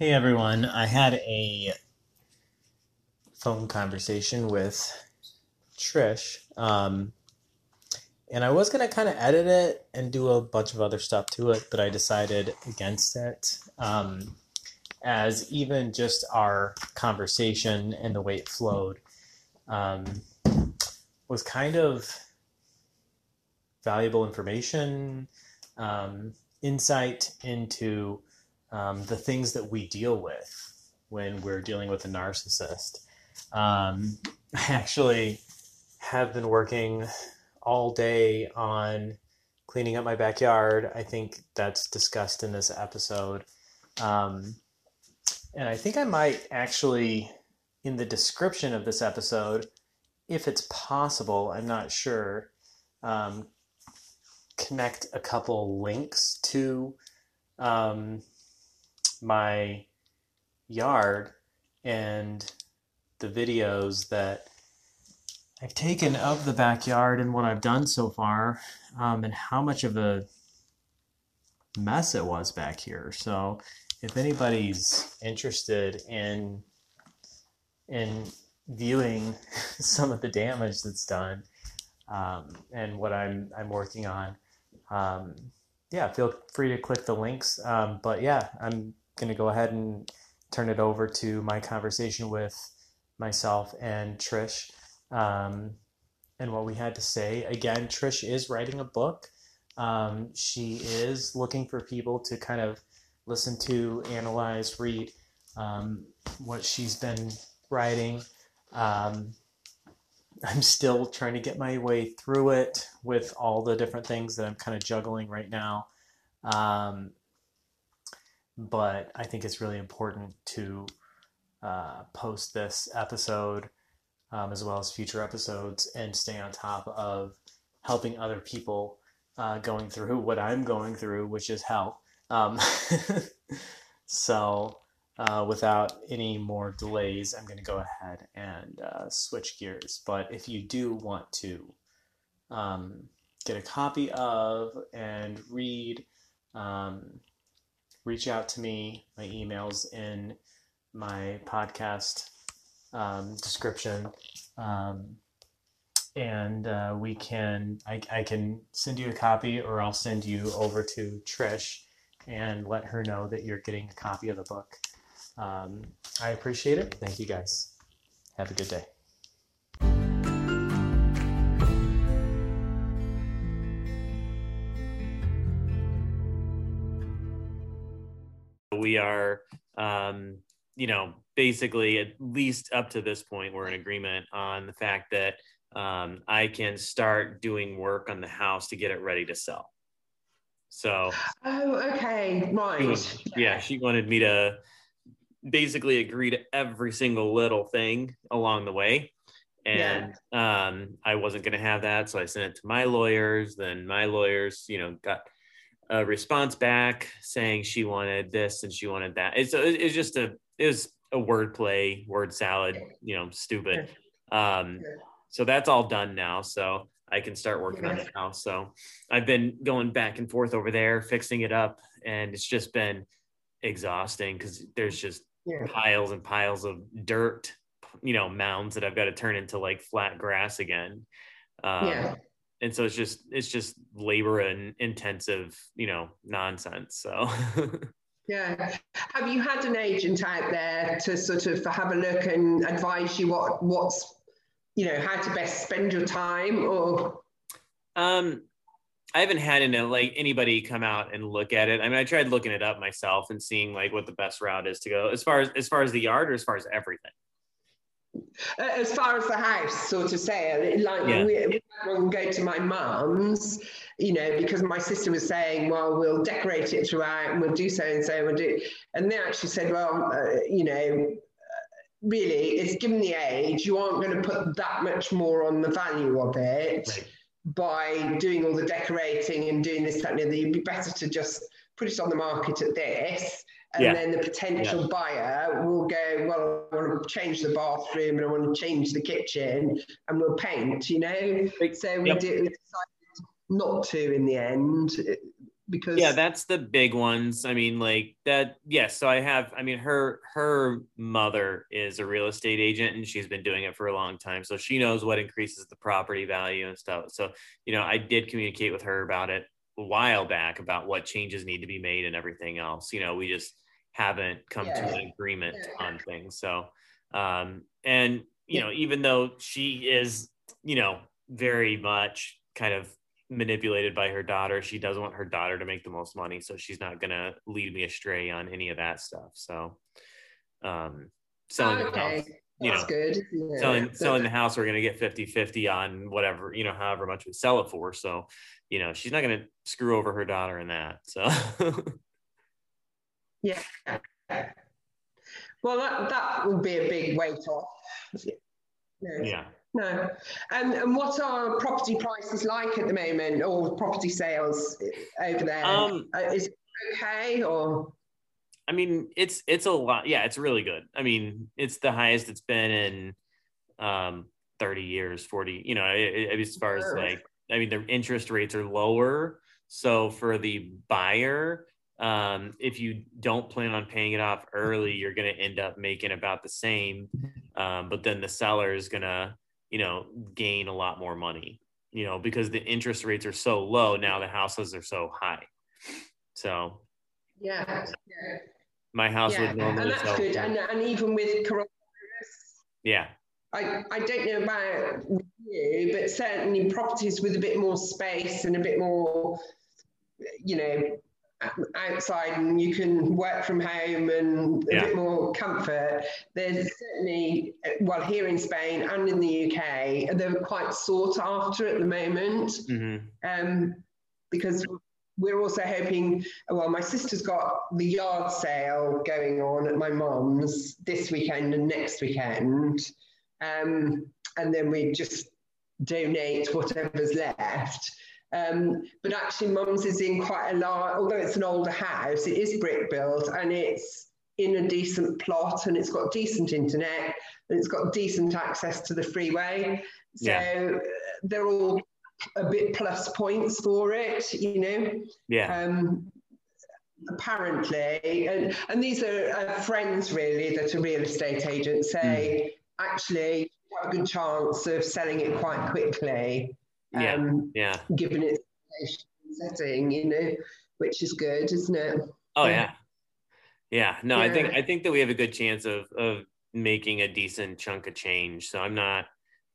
Hey everyone, I had a phone conversation with Trish, um, and I was gonna kind of edit it and do a bunch of other stuff to it, but I decided against it. Um, as even just our conversation and the way it flowed um, was kind of valuable information, um, insight into um, the things that we deal with when we're dealing with a narcissist. Um, I actually have been working all day on cleaning up my backyard. I think that's discussed in this episode. Um, and I think I might actually, in the description of this episode, if it's possible, I'm not sure, um, connect a couple links to um, my yard and the videos that I've taken of the backyard and what I've done so far, um, and how much of a mess it was back here. So, if anybody's interested in in viewing some of the damage that's done um, and what I'm I'm working on, um, yeah, feel free to click the links. Um, but yeah, I'm going to go ahead and turn it over to my conversation with myself and Trish um, and what we had to say. Again, Trish is writing a book. Um, she is looking for people to kind of listen to, analyze, read um, what she's been writing. Um, I'm still trying to get my way through it with all the different things that I'm kind of juggling right now. Um, but I think it's really important to uh, post this episode um, as well as future episodes and stay on top of helping other people uh, going through what I'm going through, which is hell. Um, so, uh, without any more delays, I'm going to go ahead and uh, switch gears. But if you do want to um, get a copy of and read um, reach out to me. My email's in my podcast um, description. Um, and uh, we can, I, I can send you a copy or I'll send you over to Trish and let her know that you're getting a copy of the book. Um, I appreciate it. Thank you guys. Have a good day. We are, um, you know, basically at least up to this point, we're in agreement on the fact that um, I can start doing work on the house to get it ready to sell. So, oh, okay, right. Yeah, she wanted me to basically agree to every single little thing along the way. And yeah. um, I wasn't going to have that. So I sent it to my lawyers. Then my lawyers, you know, got a response back saying she wanted this and she wanted that. It's it's just a it was a word play, word salad, you know, stupid. Um, so that's all done now. So I can start working on it now. So I've been going back and forth over there, fixing it up, and it's just been exhausting because there's just yeah. piles and piles of dirt, you know, mounds that I've got to turn into like flat grass again. Um, yeah and so it's just it's just labor and intensive you know nonsense so yeah have you had an agent out there to sort of have a look and advise you what what's you know how to best spend your time or um I haven't had like anybody come out and look at it. I mean, I tried looking it up myself and seeing like what the best route is to go as far as as far as the yard or as far as everything. Uh, as far as the house, so to say, like yeah. we, we had go to my mum's, you know, because my sister was saying, well, we'll decorate it throughout and we'll do so and so, we'll do, and they actually said, well, uh, you know, really, it's given the age, you aren't going to put that much more on the value of it right. by doing all the decorating and doing this, that, and the other. You'd be better to just put it on the market at this and yeah. then the potential yeah. buyer will go, well, I want to change the bathroom and I want to change the kitchen, and we'll paint. You know, so we, yep. did, we decided not to in the end. Uh, because yeah that's the big ones i mean like that yes so i have i mean her her mother is a real estate agent and she's been doing it for a long time so she knows what increases the property value and stuff so you know i did communicate with her about it a while back about what changes need to be made and everything else you know we just haven't come yeah. to an agreement yeah. on things so um and you know even though she is you know very much kind of manipulated by her daughter. She doesn't want her daughter to make the most money, so she's not gonna lead me astray on any of that stuff. So, um, selling okay. the house, you That's know, good. Yeah. selling selling the house, we're gonna get 50-50 on whatever you know, however much we sell it for. So, you know, she's not gonna screw over her daughter in that. So, yeah. Well, that that will be a big weight off. Yeah. yeah. No. And, and what are property prices like at the moment or property sales over there? Um, uh, is it okay or? I mean, it's it's a lot. Yeah, it's really good. I mean, it's the highest it's been in um, 30 years, 40. You know, as far as like, I mean, the interest rates are lower. So for the buyer, um, if you don't plan on paying it off early, you're going to end up making about the same. Um, but then the seller is going to you know, gain a lot more money, you know, because the interest rates are so low now, the houses are so high. So, yeah, my house yeah. would normally and that's good. And, and even with coronavirus, yeah, I, I don't know about you, but certainly properties with a bit more space and a bit more, you know, outside and you can work from home and a yeah. bit more comfort. There's certainly, well, here in Spain and in the UK, they're quite sought after at the moment mm-hmm. um, because we're also hoping. Well, my sister's got the yard sale going on at my mum's this weekend and next weekend, um, and then we just donate whatever's left. Um, but actually, Mum's is in quite a large, although it's an older house, it is brick built and it's in a decent plot and it's got decent internet and it's got decent access to the freeway. So yeah. They're all a bit plus points for it, you know. Yeah. Um, apparently, and, and these are uh, friends really that are real estate agents say mm. Actually have a good chance of selling it quite quickly yeah, um, yeah. given its setting, you know, which is good, isn't it? Oh yeah, yeah. No, yeah. I think I think that we have a good chance of of making a decent chunk of change. So I'm not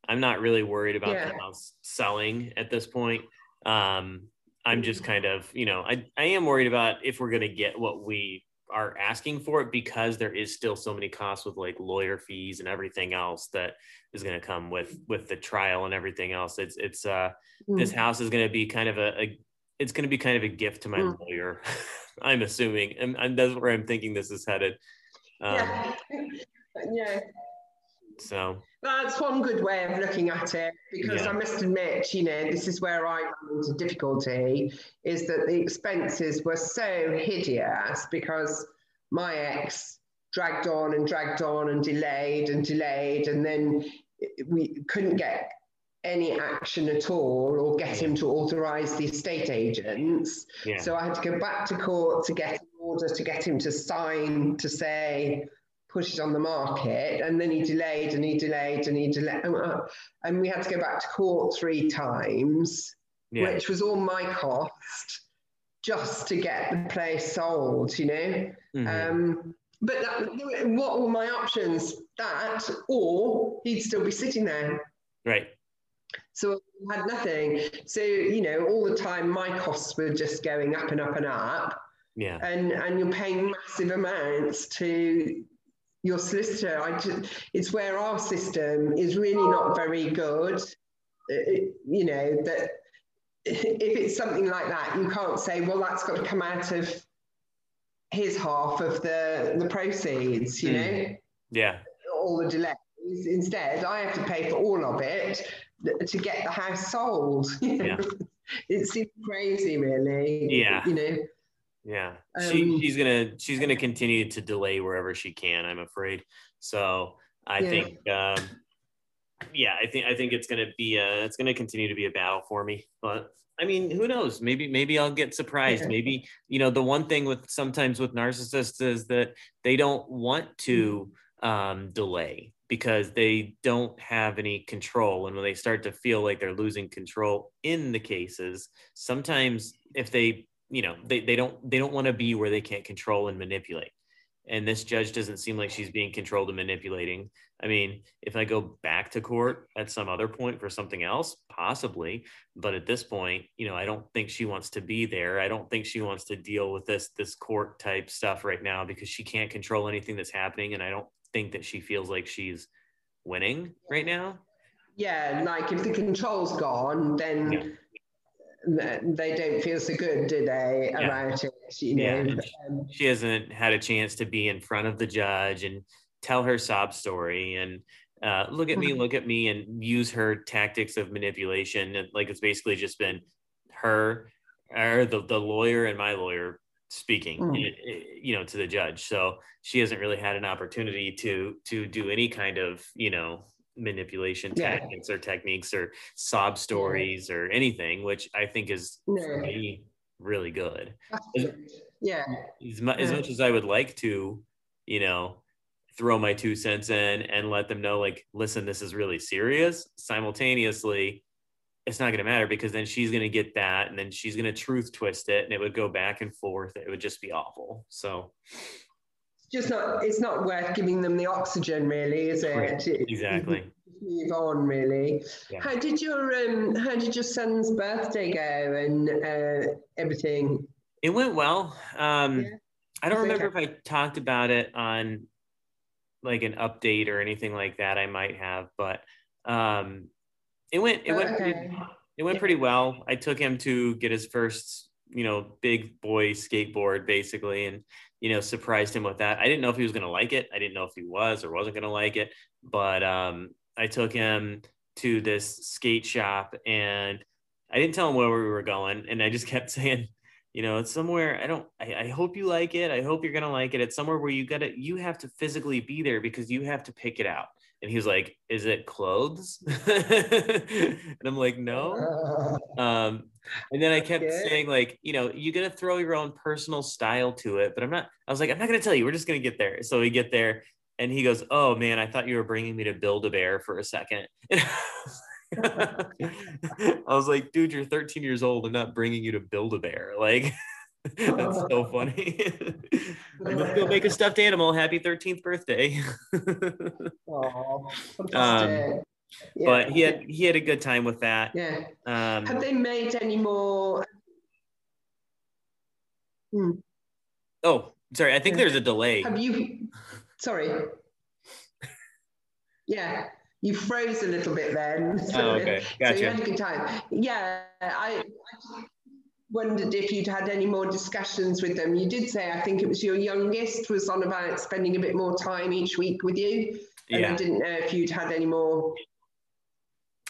I'm not really worried about yeah. the house selling at this point. Um, I'm just mm-hmm. kind of, you know, I, I am worried about if we're going to get what we are asking for it because there is still so many costs with like lawyer fees and everything else that is going to come with with the trial and everything else. It's it's uh mm. this house is going to be kind of a, a it's going to be kind of a gift to my mm. lawyer i'm assuming. And, and, that's where i'm thinking this is headed. Um, yeah yeah so that's one good way of looking at it because yeah. I must admit, you know, this is where I run into difficulty is that the expenses were so hideous because my ex dragged on and dragged on and delayed and delayed, and then we couldn't get any action at all or get him to authorize the estate agents. Yeah. So I had to go back to court to get an order to get him to sign to say, put it on the market. And then he delayed and he delayed and he delayed. And we had to go back to court three times, yeah. which was all my cost just to get the place sold, you know? Mm-hmm. Um, but that, what were my options? That, or he'd still be sitting there. Right. So I had nothing. So, you know, all the time my costs were just going up and up and up. Yeah. And and you're paying massive amounts to your solicitor. I just, it's where our system is really not very good. It, you know that if it's something like that, you can't say, well, that's got to come out of his half of the the proceeds. You mm. know. Yeah. All the delays. Instead, I have to pay for all of it to get the house sold. Yeah. it seems crazy, really. Yeah. You know. Yeah, um, she, she's gonna she's gonna continue to delay wherever she can. I'm afraid. So I yeah. think, um, yeah, I think I think it's gonna be a it's gonna continue to be a battle for me. But I mean, who knows? Maybe, maybe I'll get surprised. Maybe, you know, the one thing with sometimes with narcissists is that they don't want to um, delay because they don't have any control. And when they start to feel like they're losing control in the cases, sometimes if they, you know, they, they don't, they don't want to be where they can't control and manipulate and this judge doesn't seem like she's being controlled and manipulating. I mean, if I go back to court at some other point for something else, possibly, but at this point, you know, I don't think she wants to be there. I don't think she wants to deal with this this court type stuff right now because she can't control anything that's happening and I don't think that she feels like she's winning right now. Yeah, like if the control's gone, then yeah they don't feel so good, do they, yeah. about it? You know? Yeah. Um, she hasn't had a chance to be in front of the judge and tell her sob story and uh, look at me, mm-hmm. look at me, and use her tactics of manipulation. And like it's basically just been her or the, the lawyer and my lawyer speaking mm. you know to the judge so she hasn't really had an opportunity to to do any kind of you know manipulation yeah. tactics or techniques or sob stories yeah. or anything, which I think is really, really good. yeah. As, much, as much as I would like to, you know, throw my two cents in and let them know, like, listen, this is really serious. Simultaneously, it's not going to matter because then she's going to get that and then she's going to truth twist it and it would go back and forth. It would just be awful. So, just not it's not worth giving them the oxygen really is it right. exactly move on really yeah. how did your um how did your son's birthday go and uh, everything it went well um yeah. i don't remember okay. if i talked about it on like an update or anything like that i might have but um it went it oh, went okay. pretty, it went yeah. pretty well i took him to get his first you know big boy skateboard basically and you know, surprised him with that. I didn't know if he was going to like it. I didn't know if he was or wasn't going to like it. But um, I took him to this skate shop and I didn't tell him where we were going. And I just kept saying, you know, it's somewhere I don't, I, I hope you like it. I hope you're going to like it. It's somewhere where you got to, you have to physically be there because you have to pick it out. And he was like, is it clothes? and I'm like, no. Um, and then I kept okay. saying, like, you know, you got to throw your own personal style to it. But I'm not, I was like, I'm not going to tell you. We're just going to get there. So we get there and he goes, oh man, I thought you were bringing me to Build a Bear for a second. I was like, dude, you're 13 years old. I'm not bringing you to Build a Bear. Like, that's so funny. Let's go make a stuffed animal. Happy 13th birthday. oh, um, yeah. But he had he had a good time with that. Yeah. Um, Have they made any more? Hmm. Oh, sorry. I think there's a delay. Have you? Sorry. Yeah, you froze a little bit then. So, oh, okay. Gotcha. So you had a good time. Yeah, I, I wondered if you'd had any more discussions with them. You did say, I think it was your youngest was on about spending a bit more time each week with you. And yeah. I didn't know if you'd had any more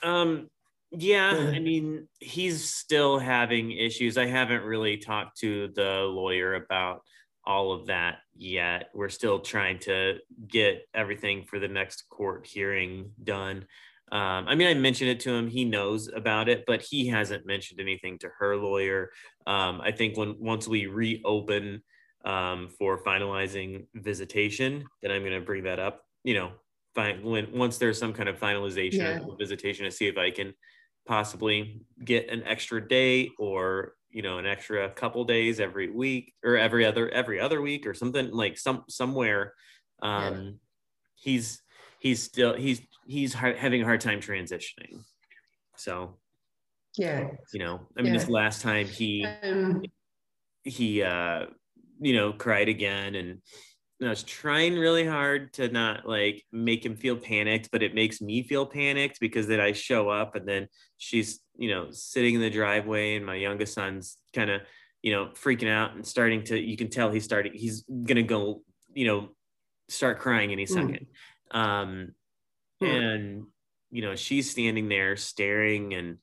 um, yeah, I mean, he's still having issues. I haven't really talked to the lawyer about all of that yet. We're still trying to get everything for the next court hearing done. Um, I mean, I mentioned it to him. He knows about it, but he hasn't mentioned anything to her lawyer. Um, I think when once we reopen um, for finalizing visitation, then I'm going to bring that up. You know, fine when once there's some kind of finalization yeah. of visitation to see if I can possibly get an extra day or you know an extra couple days every week or every other every other week or something like some somewhere um yeah. he's he's still he's he's hard, having a hard time transitioning so yeah you know i mean yeah. this last time he um, he uh you know cried again and I was trying really hard to not like make him feel panicked, but it makes me feel panicked because then I show up and then she's, you know, sitting in the driveway and my youngest son's kind of, you know, freaking out and starting to, you can tell he's starting, he's going to go, you know, start crying any hmm. second. Mm. Um, mm. and, you know, she's standing there staring and,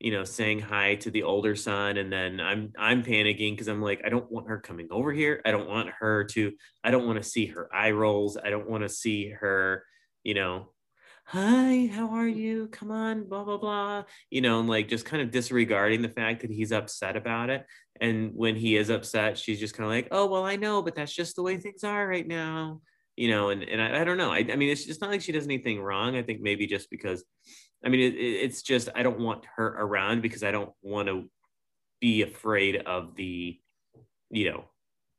you know saying hi to the older son. And then i'm i'm panicking because i'm like i don't want her coming over here. I don't want her to i don't want to see her eye rolls. I don't want to see her you know hi how are you? Come on blah blah blah. You know and like just kind of disregarding the fact that he's upset about it. And when he is upset she's just kind of like oh well i know but that's just the way things are right now you know and, and I, I don't know I, I mean it's just not like she does anything wrong i think maybe just because i mean it, it's just i don't want her around because i don't want to be afraid of the you know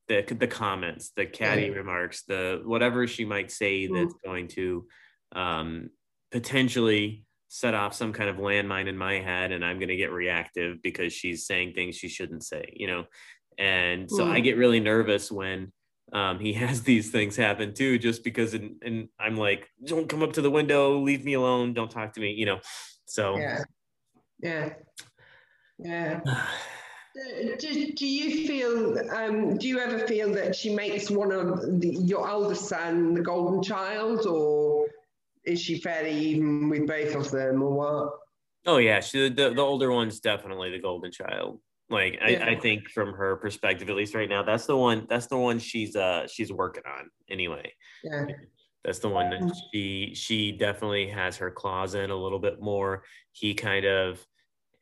the the comments the catty remarks the whatever she might say that's going to um potentially set off some kind of landmine in my head and I'm going to get reactive because she's saying things she shouldn't say, you know? And so mm. I get really nervous when um, he has these things happen too, just because, in, and I'm like, don't come up to the window, leave me alone, don't talk to me, you know? So, yeah. Yeah. Yeah. do, do you feel, um, do you ever feel that she makes one of the, your oldest son the golden child or is she fairly even with both of them or what? Oh yeah, she the, the older one's definitely the golden child. Like yeah. I, I think from her perspective, at least right now, that's the one that's the one she's uh she's working on anyway. Yeah. That's the one that mm-hmm. she she definitely has her claws in a little bit more. He kind of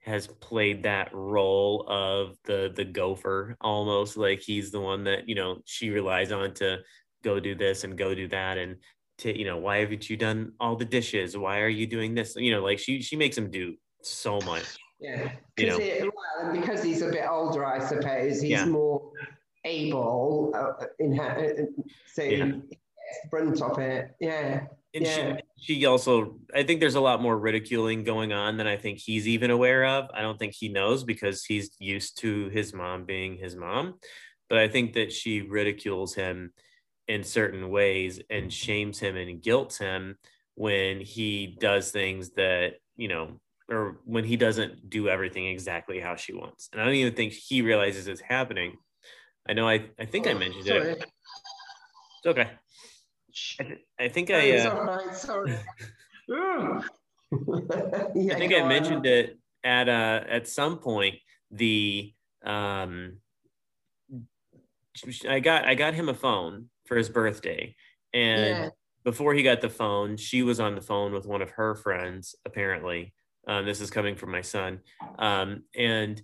has played that role of the the gopher almost like he's the one that you know she relies on to go do this and go do that and to you know why haven't you done all the dishes why are you doing this you know like she she makes him do so much yeah you know? It, well, because he's a bit older i suppose he's yeah. more able uh, in her uh, so yeah. brunt of it yeah and yeah. she, she also i think there's a lot more ridiculing going on than i think he's even aware of i don't think he knows because he's used to his mom being his mom but i think that she ridicules him in certain ways and shames him and guilts him when he does things that you know or when he doesn't do everything exactly how she wants and i don't even think he realizes it's happening i know i i think oh, i mentioned sorry. it it's okay i, th- I think i uh, sorry. yeah, i think i mentioned it at uh at some point the um i got i got him a phone for his birthday. And yeah. before he got the phone, she was on the phone with one of her friends, apparently. Um, this is coming from my son. Um, and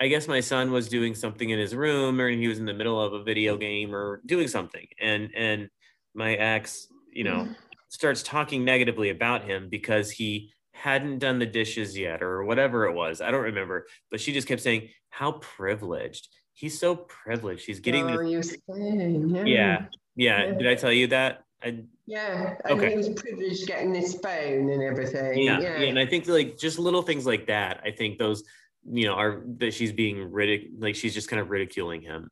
I guess my son was doing something in his room or he was in the middle of a video game or doing something. And and my ex, you know, mm-hmm. starts talking negatively about him because he hadn't done the dishes yet or whatever it was. I don't remember, but she just kept saying how privileged he's so privileged. He's getting. Oh, saying, yeah. yeah. yeah. Did I tell you that? I, yeah. And okay. he was privileged getting this phone and everything. Yeah. yeah. yeah. And I think like just little things like that. I think those, you know, are that she's being ridic like she's just kind of ridiculing him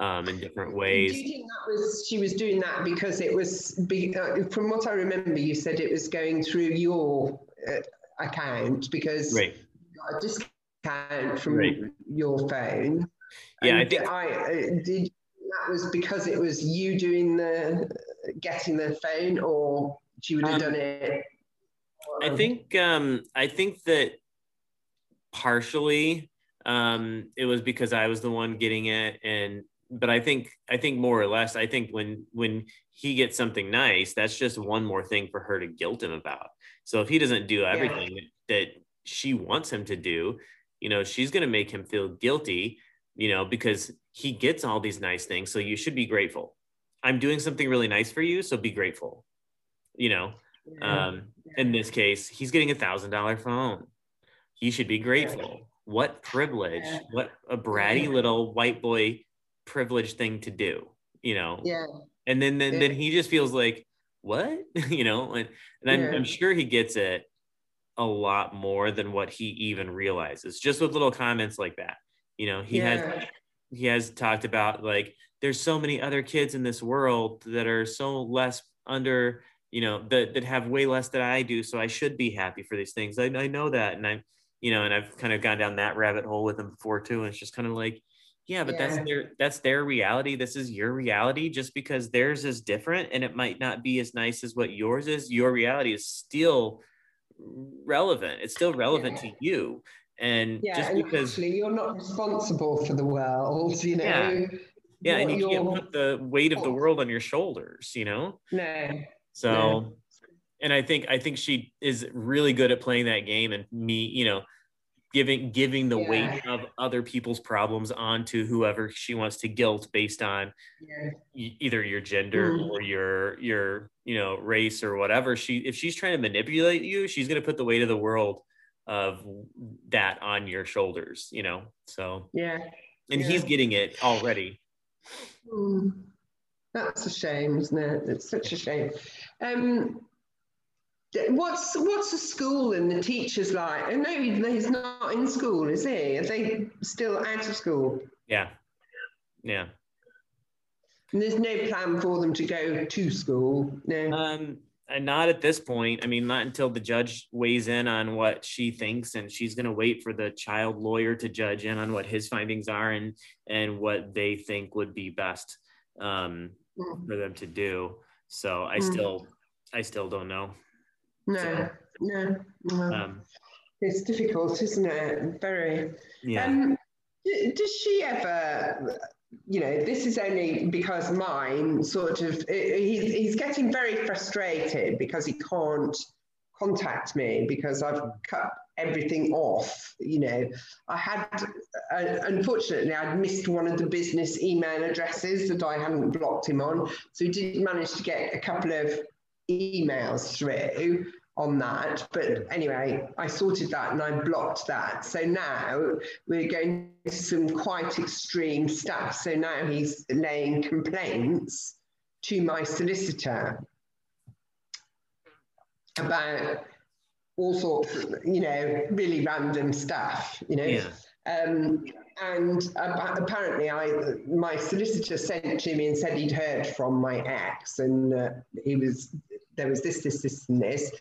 um, in different ways. Do you think that was she was doing that because it was be, uh, from what I remember, you said it was going through your uh, account because right. you got a discount from right. your phone. Yeah, and I think I uh, did. That was because it was you doing the getting the phone, or she would have um, done it. I think um, I think that partially um, it was because I was the one getting it, and but I think I think more or less I think when when he gets something nice, that's just one more thing for her to guilt him about. So if he doesn't do everything yeah. that she wants him to do, you know, she's going to make him feel guilty you know, because he gets all these nice things. So you should be grateful. I'm doing something really nice for you. So be grateful. You know, yeah. um, in this case, he's getting a thousand dollar phone. He should be grateful. What privilege, what a bratty little white boy privilege thing to do, you know? Yeah. And then, then, yeah. then he just feels like, what, you know, and, and I'm, I'm sure he gets it a lot more than what he even realizes just with little comments like that you know he yeah. has he has talked about like there's so many other kids in this world that are so less under you know that that have way less than i do so i should be happy for these things i, I know that and i'm you know and i've kind of gone down that rabbit hole with them before too and it's just kind of like yeah but yeah. that's their that's their reality this is your reality just because theirs is different and it might not be as nice as what yours is your reality is still relevant it's still relevant yeah. to you and yeah, just and because actually you're not responsible for the world, you know. Yeah, yeah and you can't put the weight of the world on your shoulders, you know. No. So and I think I think she is really good at playing that game and me, you know, giving giving the yeah. weight of other people's problems onto whoever she wants to guilt based on yeah. either your gender mm. or your your you know race or whatever she if she's trying to manipulate you she's going to put the weight of the world of that on your shoulders you know so yeah and yeah. he's getting it already mm. that's a shame isn't it it's such a shame um What's what's the school and the teachers like? No, he's not in school, is he? Are they still out of school? Yeah, yeah. And there's no plan for them to go to school. No. Um, and not at this point. I mean, not until the judge weighs in on what she thinks, and she's going to wait for the child lawyer to judge in on what his findings are and and what they think would be best um, mm. for them to do. So I mm. still, I still don't know. No, so, no, no. Um, it's difficult, isn't it? Very. Yeah. Um, does she ever? You know, this is only because mine sort of. He's he's getting very frustrated because he can't contact me because I've cut everything off. You know, I had, uh, unfortunately, I'd missed one of the business email addresses that I hadn't blocked him on. So he did manage to get a couple of emails through on that. But anyway, I sorted that and I blocked that. So now we're going to some quite extreme stuff. So now he's laying complaints to my solicitor about all sorts of, you know, really random stuff, you know. Yeah. Um, and uh, apparently, I my solicitor sent to me and said he'd heard from my ex, and uh, he was there was this, this, this, and this.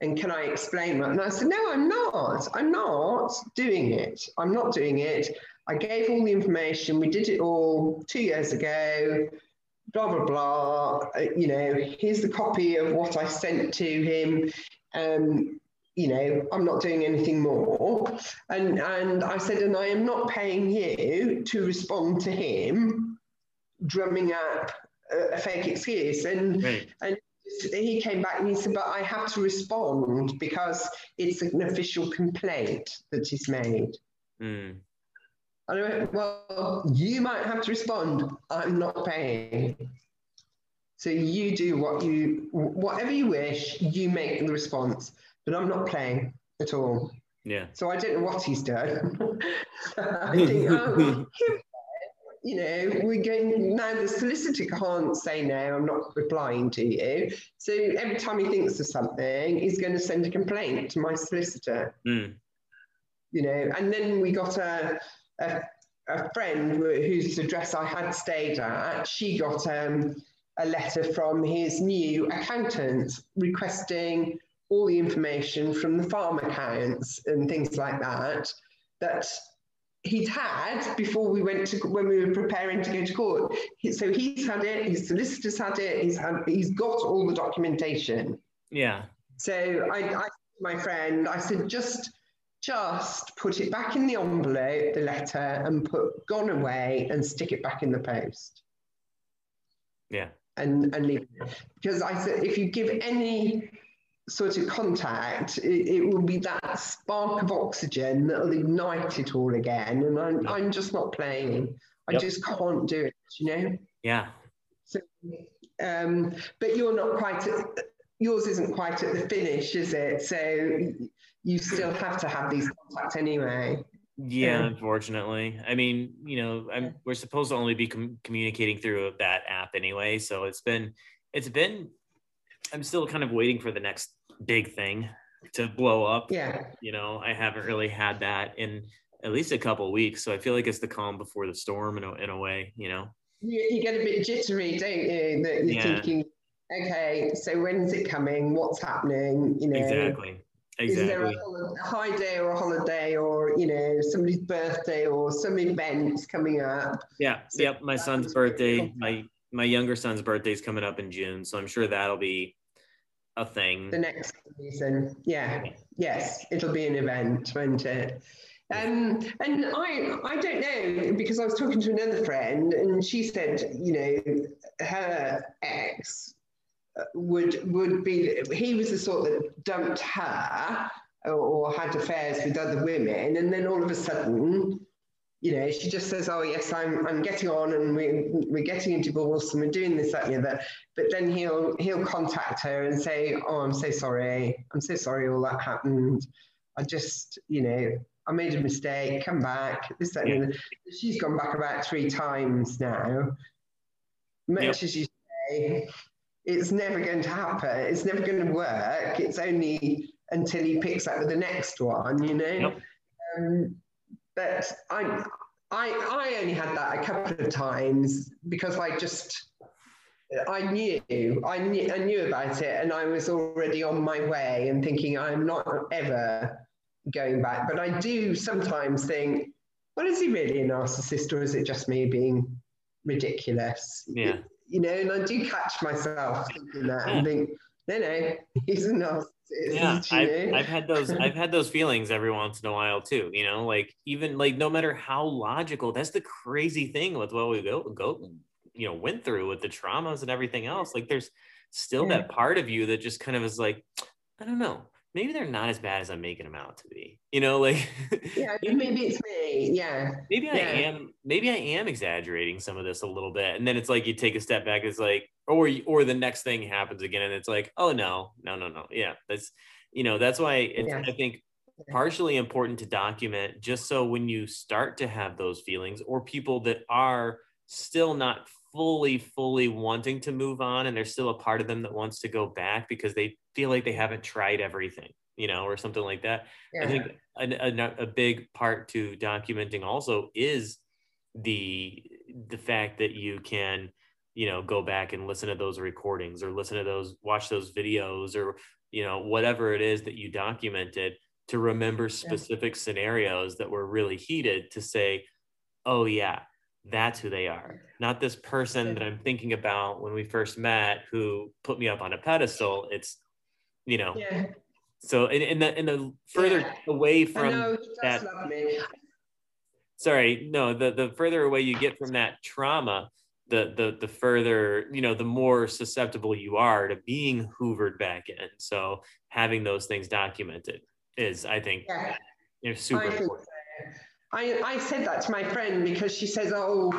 And can I explain that? And I said, No, I'm not. I'm not doing it. I'm not doing it. I gave all the information. We did it all two years ago. Blah blah blah. Uh, you know, here's the copy of what I sent to him. Um, you know, I'm not doing anything more. And and I said, and I am not paying you to respond to him drumming up a, a fake excuse. And right. and he came back and he said, but I have to respond because it's an official complaint that is made. Mm. I went, well, you might have to respond. I'm not paying. So you do what you, whatever you wish, you make the response, but I'm not playing at all. Yeah. So I don't know what he's done. I think, oh, you know, we're going now. The solicitor can't say no. I'm not replying to you. So every time he thinks of something, he's going to send a complaint to my solicitor. Mm. You know, and then we got a, a, a friend whose address I had stayed at. She got um, a letter from his new accountant requesting all the information from the farm accounts and things like that. That he'd had before we went to when we were preparing to go to court. So he's had it. His solicitors had it. He's had. He's got all the documentation. Yeah. So I, I my friend, I said just just put it back in the envelope, the letter, and put gone away and stick it back in the post. Yeah. And and leave it. Because I said if you give any sort of contact, it, it, will be that spark of oxygen that will ignite it all again. And I'm, I'm just not playing. I yep. just can't do it, you know? Yeah. So, um, but you're not quite, at, yours isn't quite at the finish, is it? So you still have to have these contacts anyway. Yeah, yeah. unfortunately. I mean, you know, I'm, we're supposed to only be com- communicating through that app anyway. So it's been, it's been I'm still kind of waiting for the next big thing to blow up. Yeah. You know, I haven't really had that in at least a couple weeks. So I feel like it's the calm before the storm in a, in a way, you know? You, you get a bit jittery, don't you? That you're yeah. thinking, okay, so when's it coming? What's happening? You know? Exactly. Exactly. Is there a high day or a holiday or, you know, somebody's birthday or some events coming up? Yeah. So yep. My son's birthday, my my younger son's birthday is coming up in June, so I'm sure that'll be a thing. The next season, yeah, yes, it'll be an event, won't it? Um, and I, I don't know because I was talking to another friend, and she said, you know, her ex would would be he was the sort that dumped her or, or had affairs with other women, and then all of a sudden you know, she just says, "Oh yes, I'm I'm getting on, and we we're getting a divorce, and we're doing this, that, and the other." But then he'll he'll contact her and say, "Oh, I'm so sorry. I'm so sorry all that happened. I just, you know, I made a mistake. Come back." This, that, yeah. and she's gone back about three times now. Much yep. as you say, it's never going to happen. It's never going to work. It's only until he picks up with the next one, you know. Yep. Um, but I, I, I only had that a couple of times because I just, I knew, I knew, I knew about it, and I was already on my way and thinking I'm not ever going back. But I do sometimes think, well, is he really a narcissist, or is it just me being ridiculous? Yeah. You know, and I do catch myself thinking that and think, no, no, he's a narcissist yeah I've, I've had those i've had those feelings every once in a while too you know like even like no matter how logical that's the crazy thing with what we go go you know went through with the traumas and everything else like there's still yeah. that part of you that just kind of is like i don't know maybe they're not as bad as I'm making them out to be. You know, like yeah, maybe it's me. Yeah. Maybe I am maybe I am exaggerating some of this a little bit. And then it's like you take a step back, it's like, or or the next thing happens again and it's like, oh no, no, no, no. Yeah. That's you know, that's why it's yeah. I think partially important to document just so when you start to have those feelings or people that are still not fully fully wanting to move on and there's still a part of them that wants to go back because they feel like they haven't tried everything you know or something like that yeah. i think a, a, a, big part to documenting also is the the fact that you can you know go back and listen to those recordings or listen to those watch those videos or you know whatever it is that you documented to remember specific yeah. scenarios that were really heated to say oh yeah that's who they are not this person that i'm thinking about when we first met who put me up on a pedestal it's you know yeah. so in, in the in the further yeah. away from know, that sorry no the the further away you get from that trauma the the the further you know the more susceptible you are to being hoovered back in so having those things documented is i think yeah. you know, super important I, I said that to my friend because she says, "Oh,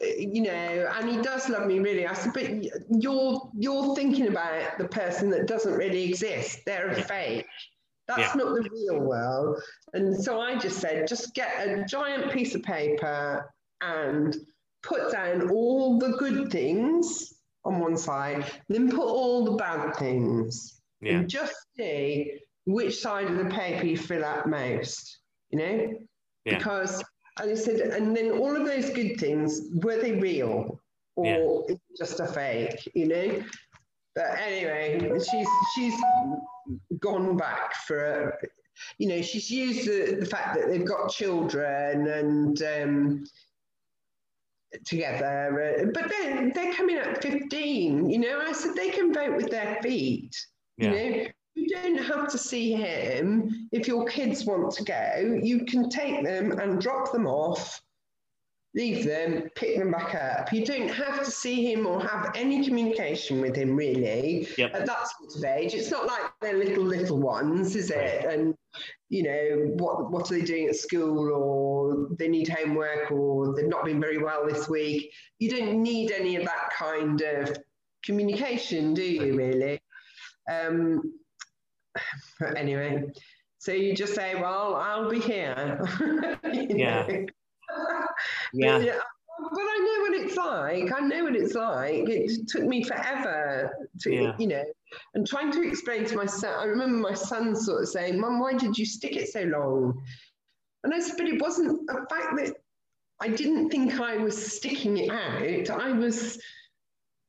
you know," and he does love me really. I said, "But you're you're thinking about the person that doesn't really exist. They're a fake. That's yeah. not the real world." And so I just said, "Just get a giant piece of paper and put down all the good things on one side, then put all the bad things, yeah. and just see which side of the paper you fill out most." You know yeah. because and I said, and then all of those good things were they real or yeah. just a fake, you know? But anyway, she's she's gone back for, you know, she's used the, the fact that they've got children and um, together, uh, but they're they're coming at fifteen. You know, I said they can vote with their feet. Yeah. You know, you don't have to see him if your kids want to go. You can take them and drop them off, leave them, pick them back up. You don't have to see him or have any communication with him really yep. at that sort of age. It's not like they're little little ones, is it? And you know what what are they doing at school or they need homework or they've not been very well this week. You don't need any of that kind of communication, do you really? Um, but anyway, so you just say, well, I'll be here. yeah. yeah. yeah. But I know what it's like. I know what it's like. It took me forever to, yeah. you know, and trying to explain to my son. I remember my son sort of saying, Mum, why did you stick it so long? And I said, but it wasn't a fact that I didn't think I was sticking it out. I was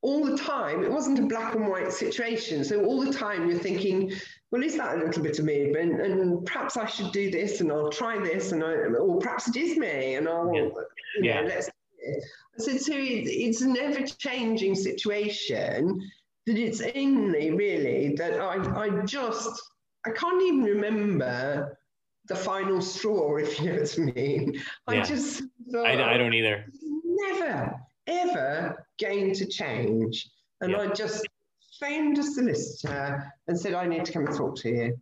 all the time, it wasn't a black and white situation. So all the time you're thinking, well, is that a little bit of me? And, and perhaps I should do this and I'll try this and I, or perhaps it is me and I'll, yeah. you know, yeah. let's so, so it's an ever changing situation that it's only really that I, I just, I can't even remember the final straw, if you know what I mean. I yeah. just, thought, I, I don't either. Never, ever going to change. And I just phoned a solicitor and said, I need to come and talk to you.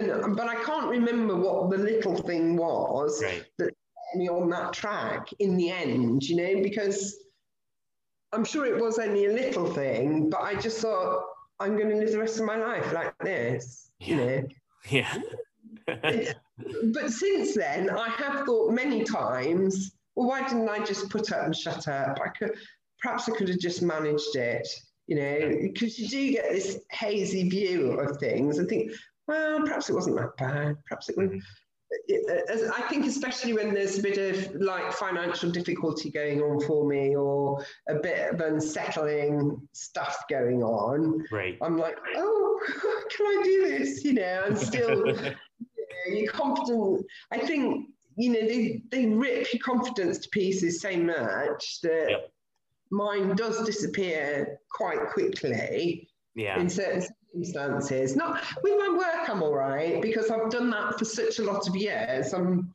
And, but I can't remember what the little thing was right. that me on that track in the end, you know, because I'm sure it was only a little thing, but I just thought, I'm going to live the rest of my life like this, yeah. you know. Yeah. but since then, I have thought many times, well, why didn't I just put up and shut up? I could, perhaps I could have just managed it, you know, because you do get this hazy view of things and think, well, perhaps it wasn't that bad. Perhaps it was. Mm-hmm. Mm-hmm. I think especially when there's a bit of like financial difficulty going on for me or a bit of unsettling stuff going on, right? I'm like, oh, can I do this? You know, I'm still you know, you're confident. I think you know they they rip your confidence to pieces so much that yep. mine does disappear quite quickly. Yeah. In certain circumstances. Not with my work, I'm all right because I've done that for such a lot of years. I'm,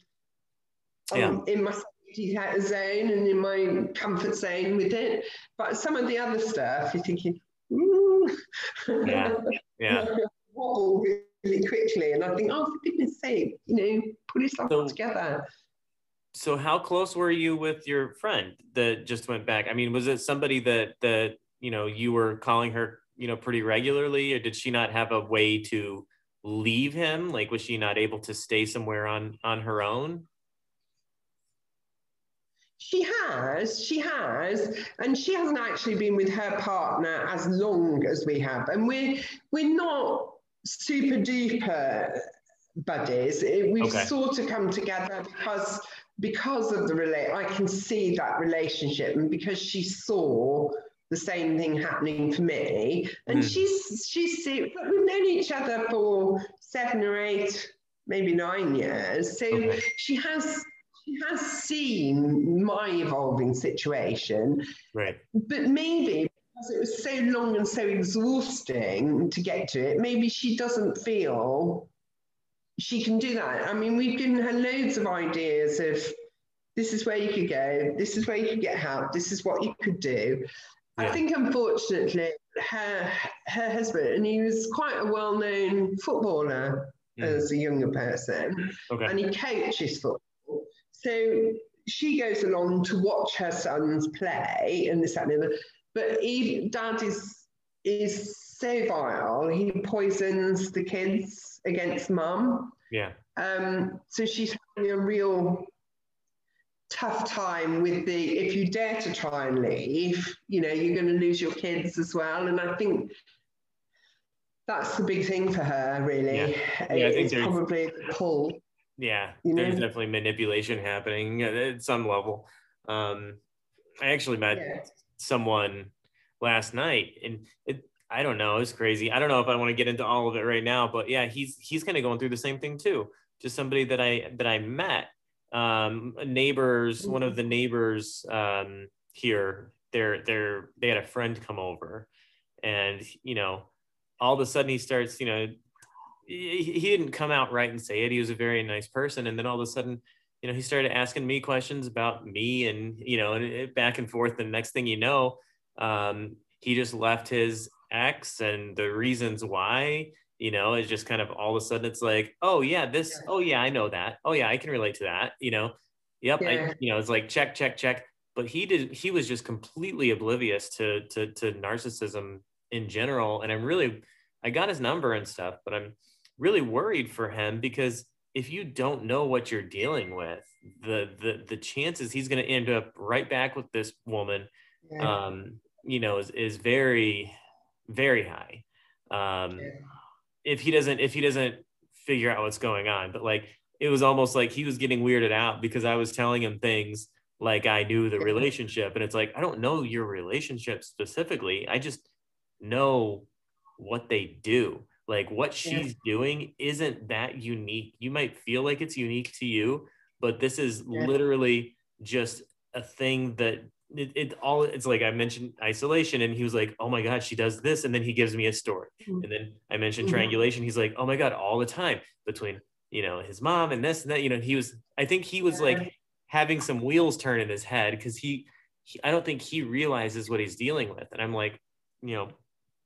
I'm yeah. in my safety zone and in my comfort zone with it. But some of the other stuff, you're thinking, ooh, yeah, yeah, wobble really quickly, and I think, oh, for goodness sake, you know, put yourself so, together. So, how close were you with your friend that just went back? I mean, was it somebody that that you know you were calling her you know pretty regularly or did she not have a way to leave him? Like was she not able to stay somewhere on on her own? She has she has and she hasn't actually been with her partner as long as we have. And we're we're not super duper buddies. We've okay. sort of come together because because of the relate i can see that relationship and because she saw the same thing happening for me. And mm. she's she's we've known each other for seven or eight, maybe nine years. So okay. she has she has seen my evolving situation. Right. But maybe because it was so long and so exhausting to get to it, maybe she doesn't feel she can do that. I mean, we've given her loads of ideas of this is where you could go, this is where you could get help, this is what you could do. Yeah. I think, unfortunately, her her husband, and he was quite a well known footballer mm. as a younger person, okay. and he coaches football. So she goes along to watch her sons play and this that, and the other. But he, dad is is so vile. He poisons the kids against mum. Yeah. Um, so she's having a real tough time with the if you dare to try and leave, you know, you're going to lose your kids as well. And I think that's the big thing for her, really. Yeah, yeah I think there's probably the pull. Yeah, you know? there's definitely manipulation happening at some level. Um, I actually met yeah. someone last night, and it, I don't know, it's crazy. I don't know if I want to get into all of it right now, but yeah, he's he's kind of going through the same thing too. Just somebody that I that I met um, neighbors, one of the neighbors um, here, they're they're they had a friend come over, and you know, all of a sudden he starts, you know, he, he didn't come out right and say it. He was a very nice person, and then all of a sudden, you know, he started asking me questions about me, and you know, and back and forth. And next thing you know, um, he just left his ex and the reasons why you know it's just kind of all of a sudden it's like oh yeah this oh yeah i know that. Oh yeah i can relate to that you know? Yep yeah. I, you know it's like check check check. But he did he was just completely oblivious to to to narcissism in general and i'm really i got his number and stuff but i'm really worried for him because if you don't know what you're dealing with the the the chances he's going to end up right back with this woman yeah. um you know is is very very high. Um yeah if he doesn't if he doesn't figure out what's going on but like it was almost like he was getting weirded out because i was telling him things like i knew the relationship and it's like i don't know your relationship specifically i just know what they do like what she's yeah. doing isn't that unique you might feel like it's unique to you but this is yeah. literally just a thing that it, it, all it's like I mentioned isolation and he was like, oh my God, she does this. And then he gives me a story. Mm-hmm. And then I mentioned mm-hmm. triangulation. He's like, oh my God, all the time between, you know, his mom and this and that, you know, he was, I think he was yeah. like having some wheels turn in his head because he, he, I don't think he realizes what he's dealing with. And I'm like, you know,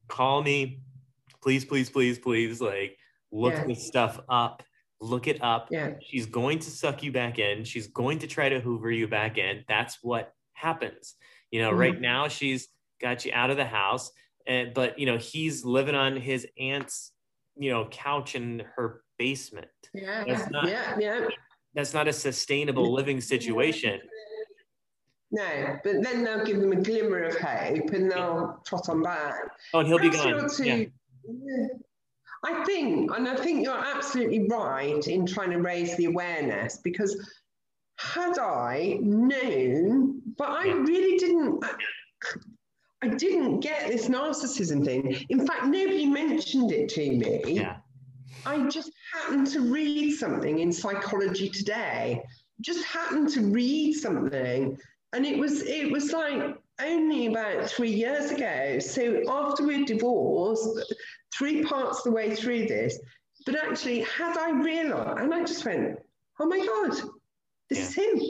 call me, please, please, please, please. Like, look yeah. this stuff up, look it up. Yeah. She's going to suck you back in. She's going to try to hoover you back in. That's what happens. You know, mm-hmm. right now she's got you out of the house, and but you know, he's living on his aunt's, you know, couch in her basement. Yeah. That's not, yeah. Yeah. That's not a sustainable living situation. No, but then they'll give them a glimmer of hope and they'll trot on back. Oh, and he'll be gone. To, yeah. yeah. I think, and I think you're absolutely right in trying to raise the awareness because had I known, but I really didn't. I didn't get this narcissism thing. In fact, nobody mentioned it to me. Yeah. I just happened to read something in Psychology Today. Just happened to read something and it was it was like only about three years ago. So after we're divorced, three parts of the way through this, but actually, had I realised, and I just went, "Oh my god, this yeah. is him.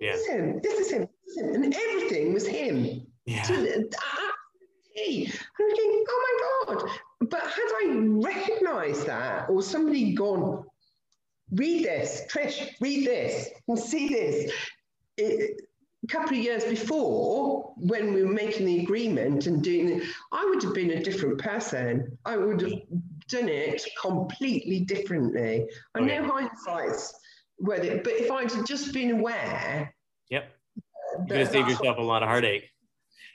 Yeah. This is him. This is him. This is him. and everything was him." Yeah. To, uh, and I'm thinking, "Oh my god!" But had I recognised that, or somebody gone, "Read this, Trish. Read this, and see this." It, a couple of years before, when we were making the agreement and doing it, I would have been a different person. I would have done it completely differently. I okay. know hindsight's whether, but if I'd just been aware. Yep. You're going to save yourself a lot of heartache.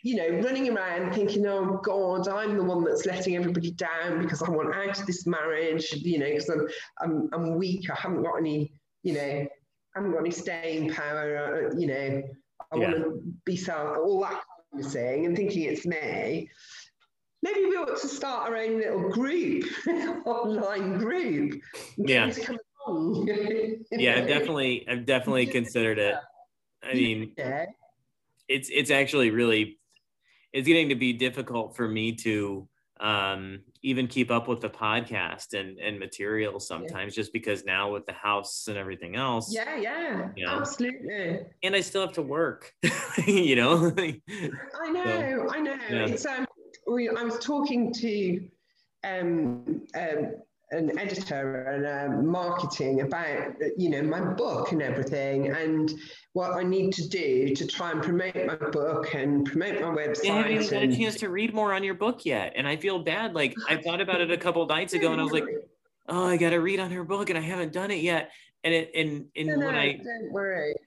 You know, running around thinking, oh God, I'm the one that's letting everybody down because I want out of this marriage, you know, because I'm, I'm, I'm weak, I haven't got any, you know, I haven't got any staying power, uh, you know, I yeah. want to be so all that kind of thing, and thinking it's me. Maybe we ought to start our own little group, online group. Yeah. Yeah, I've definitely, I've definitely considered it. I mean, it's it's actually really, it's getting to be difficult for me to um, even keep up with the podcast and and material sometimes yeah. just because now with the house and everything else yeah yeah. you know, absolutely. And i still have to work you know? I know so, i know. yeah. it's um we, i was talking to um, um an editor and uh, marketing about you know my book and everything and what I need to do to try and promote my book and promote my website. I haven't even and... a chance to read more on your book yet, and I feel bad. Like I thought about it a couple nights ago, and I was like, "Oh, I got to read on her book, and I haven't done it yet." And it and and no, when no, I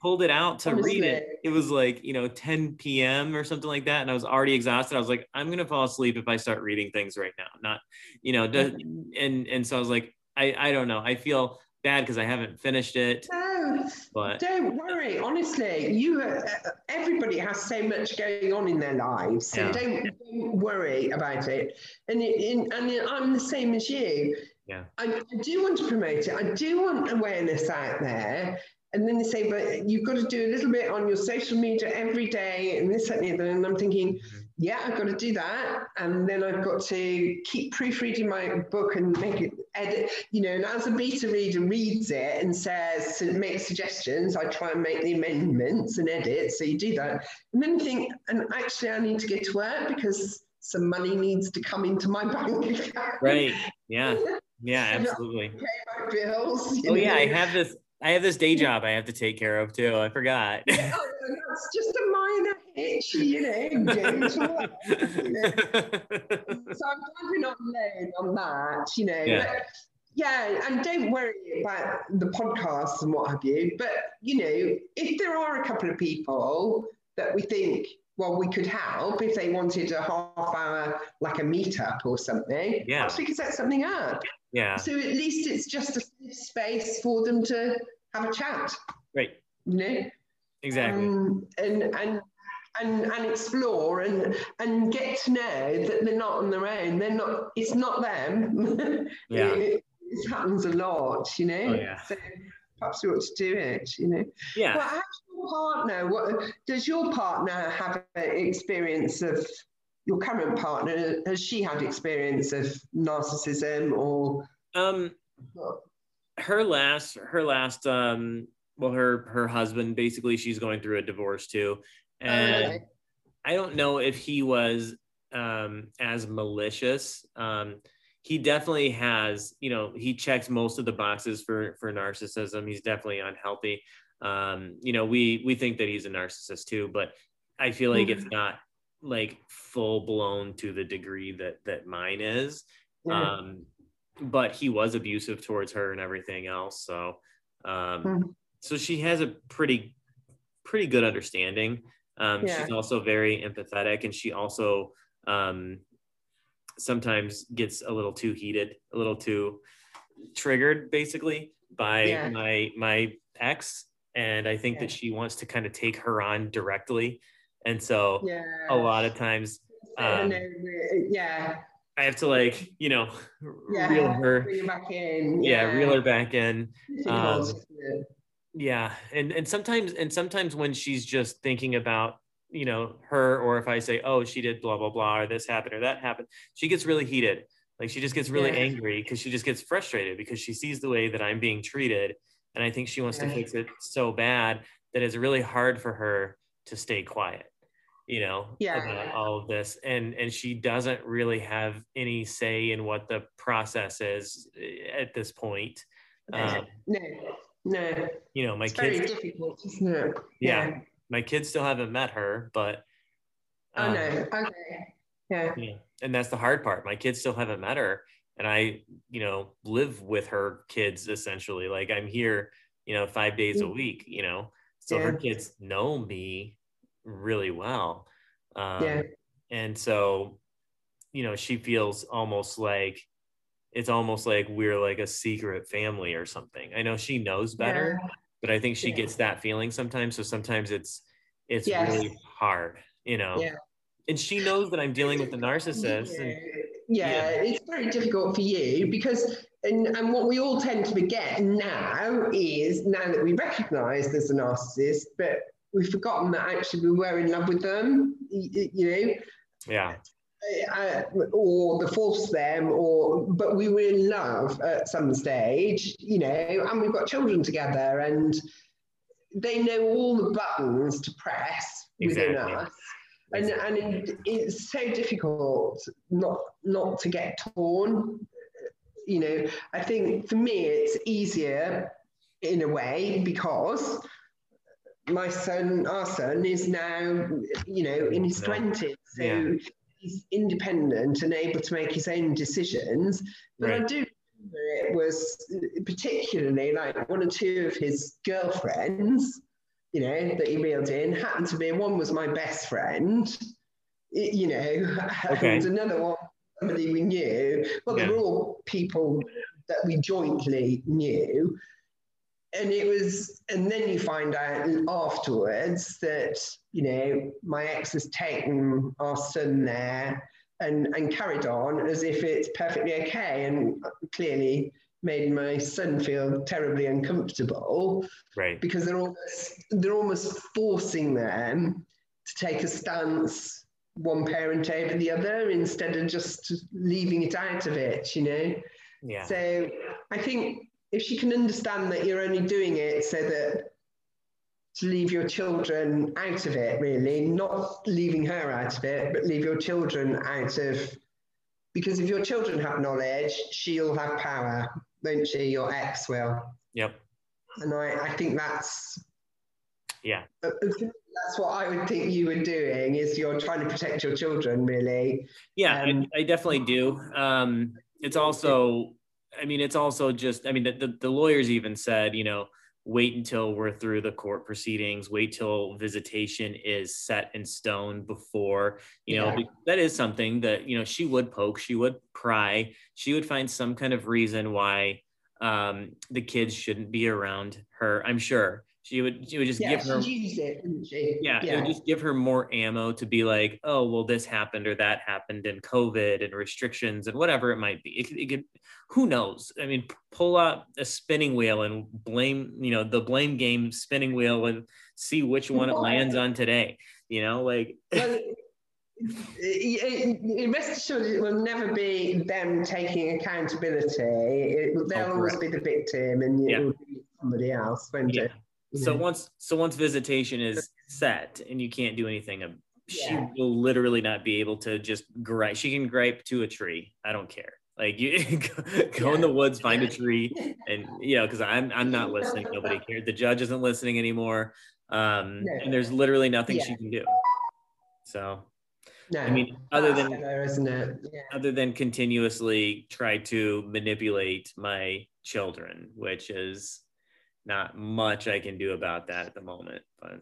pulled it out to Honestly. read it, it was like you know 10 p.m. or something like that, and I was already exhausted. I was like, "I'm gonna fall asleep if I start reading things right now." Not, you know, and and so I was like, I I don't know. I feel bad because I haven't finished it. No, but don't worry. Honestly, you uh, everybody has so much going on in their lives, so yeah. don't, don't, worry about it. And it, and I'm the same as you. Yeah, I, I do want to promote it. I do want awareness out there. And then they say, but you've got to do a little bit on your social media every day, and this, and the other. And I'm thinking, mm-hmm yeah, I've got to do that. And then I've got to keep proofreading my book and make it edit, you know, and as a beta reader reads it and says, make suggestions, I try and make the amendments and edit. So you do that. And then you think, and actually I need to get to work because some money needs to come into my bank account. Right. Yeah. Yeah, absolutely. Pay my bills. Oh know? yeah, I have this I have this day job I have to take care of too. I forgot. oh, it's just a minor hitch, you know. James, you know. so I'm glad we're not alone on that, you know. Yeah. But, yeah, and don't worry about the podcasts and what have you. But you know, if there are a couple of people that we think, well, we could help if they wanted a half hour, like a meetup or something. Yeah, perhaps we could set something up. Yeah. So at least it's just a safe space for them to have a chat. Right. You know? Exactly. Um, and and and and explore and and get to know that they're not on their own. They're not. It's not them. Yeah. it, it, happens a lot. You know. Oh, yeah. So perhaps we ought to do it. You know. Yeah. But your partner? What does your partner have an experience of? Your current partner has she had experience of narcissism or? Um, her last her last um well her her husband basically she's going through a divorce too and oh, i don't know if he was um, as malicious. Um, he definitely has, you know, he checks most of the boxes for for narcissism. He's definitely unhealthy. Um, you know, we we think that he's a narcissist too, but I feel like it's mm-hmm. not like full blown to the degree that that mine is. Yeah. Um, but he was abusive towards her and everything else. So, um, mm-hmm. so she has a pretty pretty good understanding. Um, yeah. She's also very empathetic, and she also um, sometimes gets a little too heated, a little too triggered, basically by yeah. my my ex. And I think that she wants to kind of take her on directly. And so yeah. a lot of times, um, yeah, I have to like, you know, yeah, reel her back in. Yeah. yeah. reel her back in. Um, yeah. And and sometimes and sometimes when she's just thinking about, you know, her or if I say, oh, she did blah blah blah, or this happened or that happened, she gets really heated. Like she just gets really yeah. angry because she just gets frustrated because she sees the way that I'm being treated. And I think she wants to fix it so bad that it's really hard for her to stay quiet you know yeah. all of this and and she doesn't really have any say in what the process is eh, at this point. Um, no no. you know my it's kids very difficult isn't it? Yeah, yeah, my kids still haven't met her but um, oh no. okay. Yeah. yeah and that's the hard part. My kids still haven't met her and i you know live with her kids essentially. Like i'm here you know five days a mm. week you know so yeah. her kids know me really well. Um, yeah. And so, you know, she feels almost like it's almost like we're like a secret family or something. I know she knows better, yeah. but I think she yeah. gets that feeling sometimes. So sometimes it's it's yes. really hard, you know. Yeah. And she knows that I'm dealing with a narcissist. Yeah. And, yeah, it's very difficult for you because and, and what we all tend to forget now is now that we recognize there's a narcissist, but we've forgotten that actually we were in love with them, you, know. Yeah. Uh, or the force them, or but we were in love at some stage, you know, and we've got children together, and they know all the buttons to press exactly. within us. And, and it, it's so difficult not not to get torn. You know, I think for me it's easier in a way because my son, our son, is now, you know, in his twenties, so yeah. he's independent and able to make his own decisions. But right. I do remember it was particularly like one or two of his girlfriends, you know, that he reeled in happened to be one was my best friend, you know, okay. and another one somebody we knew. Well, yeah. they were all people that we jointly knew and it was, and then you find out afterwards that, you know, my ex has taken our son there and, and carried on as if it's perfectly okay and clearly made my son feel terribly uncomfortable. Right. Because they're almost, they're almost forcing them to take a stance one parent over the other instead of just leaving it out of it, you know? Yeah. So I think if she can understand that you're only doing it so that to leave your children out of it, really, not leaving her out of it, but leave your children out of because if your children have knowledge, she'll have power, won't she? Your ex will. Yep. And I, I think that's yeah. That's what I would think you were doing is you're trying to protect your children, really. Yeah, um, I, I, definitely do. Um, it's also I mean, it's also just, I mean, the, the, the, lawyers even said, you know, wait until we're through the court proceedings, wait till visitation is set in stone before, you know, yeah. that is something that, you know, she would poke, she would pry, she would find some kind of reason why um, the kids shouldn't be around her, I'm sure she would she would just yeah, give her it? Yeah, yeah, it would just give her more ammo to be like, oh well, this happened or that happened, and COVID and restrictions and whatever it might be. It, it could, who knows? I mean, pull out a spinning wheel and blame, you know, the blame game spinning wheel and see which one it lands on today. You know, like. Well, rest assured, it will never be them taking accountability. It, they'll oh, always be the victim, and it yeah. will be somebody else, won't yeah. it? So once so once visitation is set and you can't do anything she will literally not be able to just gripe. She can gripe to a tree. I don't care. Like you go, yeah. in the woods, find a tree, and you know, because I'm I'm not listening. Nobody cares. The judge isn't listening anymore, um, no. and there's literally nothing yeah. she can do. So, no, I mean, other than isn't it? Yeah. other than continuously try to manipulate my children, which is not much I can do about that at the moment, but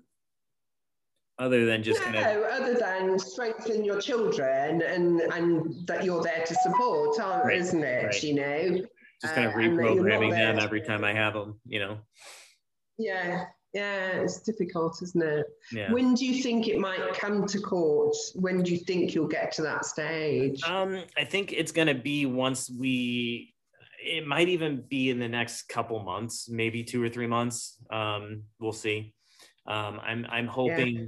other than just no, kind of other than strengthen your children and and that you're there to support, aren't right, isn't it? Right. You know, just kind of uh, reprogramming them every time I have them. You know. Yeah, yeah, it's difficult, isn't it? Yeah. When do you think it might come to court? When do you think you'll get to that stage? Um, I think it's going to be once we. It might even be in the next couple months, maybe two or three months. Um, we'll see. Um, I'm I'm hoping. Yeah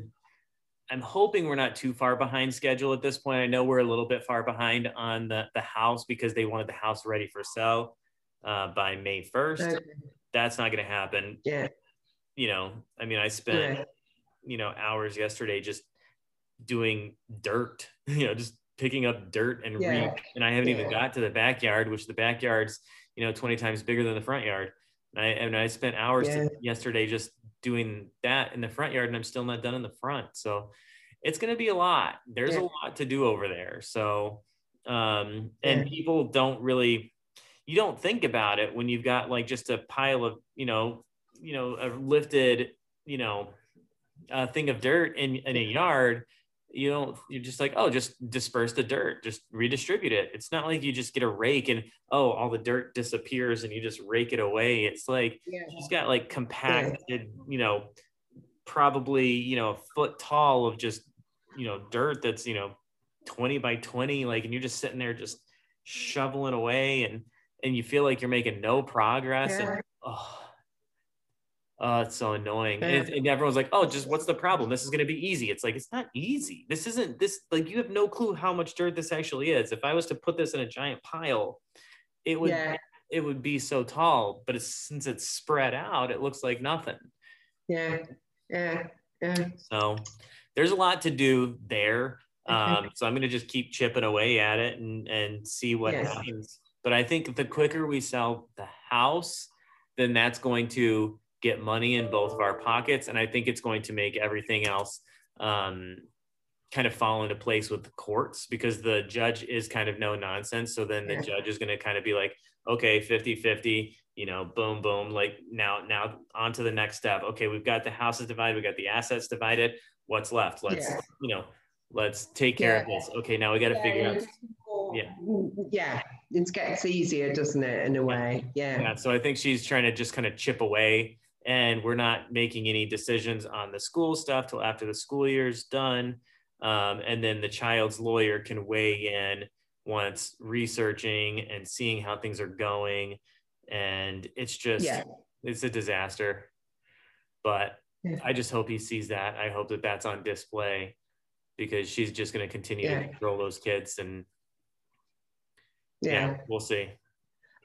I'm hoping we're not too far behind schedule at this point. I know we're a little bit far behind on the, the house because they wanted the house ready for sale uh, by May 1st. Okay. That's not going to happen. Yeah. You know, I mean, I spent, yeah. you know, hours yesterday just doing dirt, you know, just picking up dirt and yeah. reek. And I haven't yeah. even got to the backyard, which the backyard's, you know, 20 times bigger than the front yard. And I, and I spent hours yeah. yesterday just doing that in the front yard and I'm still not done in the front. So it's going to be a lot. There's a lot to do over there. So, um, and people don't really, you don't think about it when you've got like just a pile of, you know, you know, a lifted, you know, a thing of dirt in, in a yard you don't you're just like oh just disperse the dirt just redistribute it it's not like you just get a rake and oh all the dirt disappears and you just rake it away it's like yeah. she's got like compacted you know probably you know a foot tall of just you know dirt that's you know 20 by 20 like and you're just sitting there just shoveling away and and you feel like you're making no progress yeah. and oh Oh, it's so annoying. And, and, everyone's like, oh, just what's the problem? This is going to be easy. It's like, it's not easy. This isn't this, like, you have no clue how much dirt this actually is. If I was to put this in a giant pile, it would, yeah. it would be so tall, but it's, since it's spread out, it looks like nothing. Yeah. Yeah. Yeah. So there's a lot to do there. Um, so I'm going to just keep chipping away at it and, and see what yes. happens. But I think the quicker we sell the house, then that's going to get money in both of our pockets. And I think it's going to make everything else um, kind of fall into place with the courts because the judge is kind of no nonsense. So then the yeah. judge is going to kind of be like, okay, 50 50, you know, boom, boom. Like now, now on to the next step. Okay, we've got the houses divided, we got the assets divided. What's left? Let's, yeah. you know, let's take care yeah. of this. Okay, now we got to figure out. Yeah. Yeah. It gets easier, doesn't it, in a way? Yeah. Yeah. So I think she's trying to just kind of chip away and we're not making any decisions on the school stuff till after the school year is done. Um, and then the child's lawyer can weigh in once researching and seeing how things are going. And it's just, yeah. it's a disaster. But yeah. I just hope he sees that. I hope that that's on display because she's just going to continue yeah. to control those kids. And yeah, we'll see.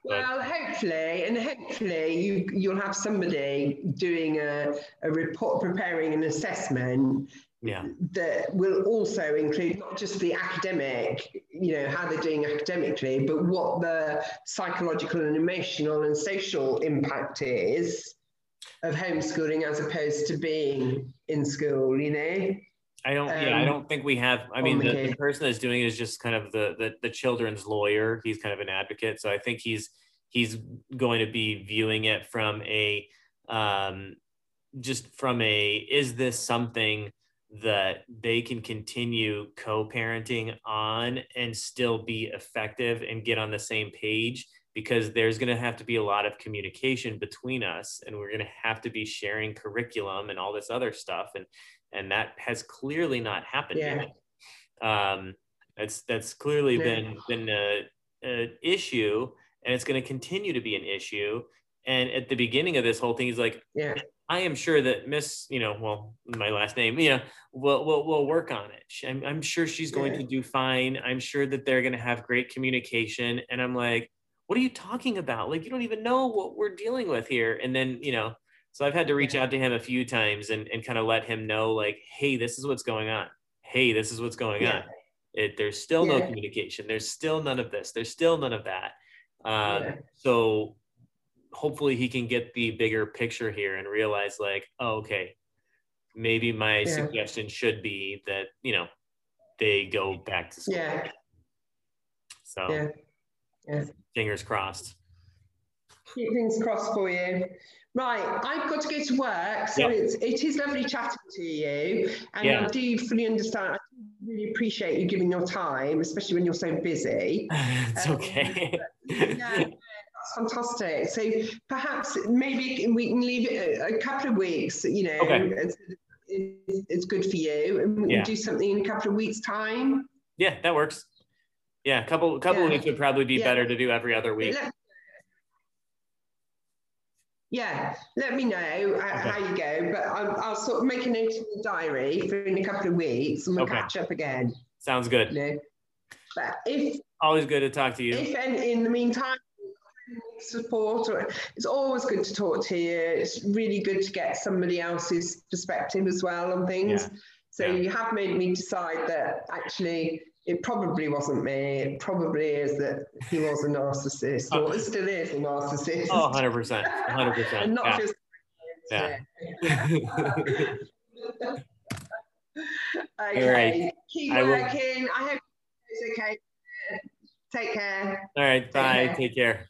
Well, hopefully, and hopefully you you'll have somebody doing a, a report, preparing an assessment yeah. that will also include not just the academic, you know, how they're doing academically, but what the psychological and emotional and social impact is of homeschooling as opposed to being in school, you know. I don't. Um, yeah, I um, don't think we have. I mean, the, the, person that's doing it is just kind of the, the the children's lawyer. He's kind of an advocate, so I think he's he's going to be viewing it from a um, just from a is this something that they can continue co-parenting on and still be effective and get on the same page because there's going to have to be a lot of communication between us and we're going to have to be sharing curriculum and all this other stuff and and that has clearly not happened yeah. yet. Um, that's that's clearly yeah. been been a, a issue, and it's going to continue to be an issue. And at the beginning of this whole thing, he's like, "Yeah, I am sure that Miss, you know, well, my last name, you know, will will will work on it. I'm, I'm sure she's going yeah. to do fine. I'm sure that they're going to have great communication." And I'm like, "What are you talking about? Like, you don't even know what we're dealing with here." And then, you know, so I've had to reach out to him a few times and, and kind of let him know, like, hey, this is what's going on. hey, this is what's going yeah. on. It, there's still yeah. no communication. There's still none of this. There's still none of that. Um, yeah. So hopefully he can get the bigger picture here and realize like, oh, okay, maybe my suggestion should be that you know they go back to school. Yeah. So fingers crossed. Keep things crossed for you. Right, I've got to go to work, so yep. it's it is lovely chatting to you, and yeah. I do fully understand. I really appreciate you giving your time, especially when you're so busy. it's um, okay. yeah, that's fantastic. So perhaps maybe we can leave it a, a couple of weeks. You know, okay. it's, it's, good for you, and we yeah. can do something in a couple of weeks' time. Yeah, that works. Yeah, a couple couple yeah. weeks would probably be yeah. better to do every other week. Let, yeah, let me know uh, okay. how you go. But I'll, I'll, sort of make a note in the diary for in a couple of weeks, and we'll okay. catch up again. Sounds good. You know? But if always good to talk to you. If and in the meantime support or it's always good to talk to you it's really good to get somebody else's perspective as well on things yeah. so yeah. you have made me decide that actually it probably wasn't me. It probably is that he was a narcissist, or it still is a narcissist. Oh, 100%. 100%. and not yeah. just. Yeah. okay. Right. Keep I working. Will... I hope it's okay. Take care. All right. Bye. Take care. Take care.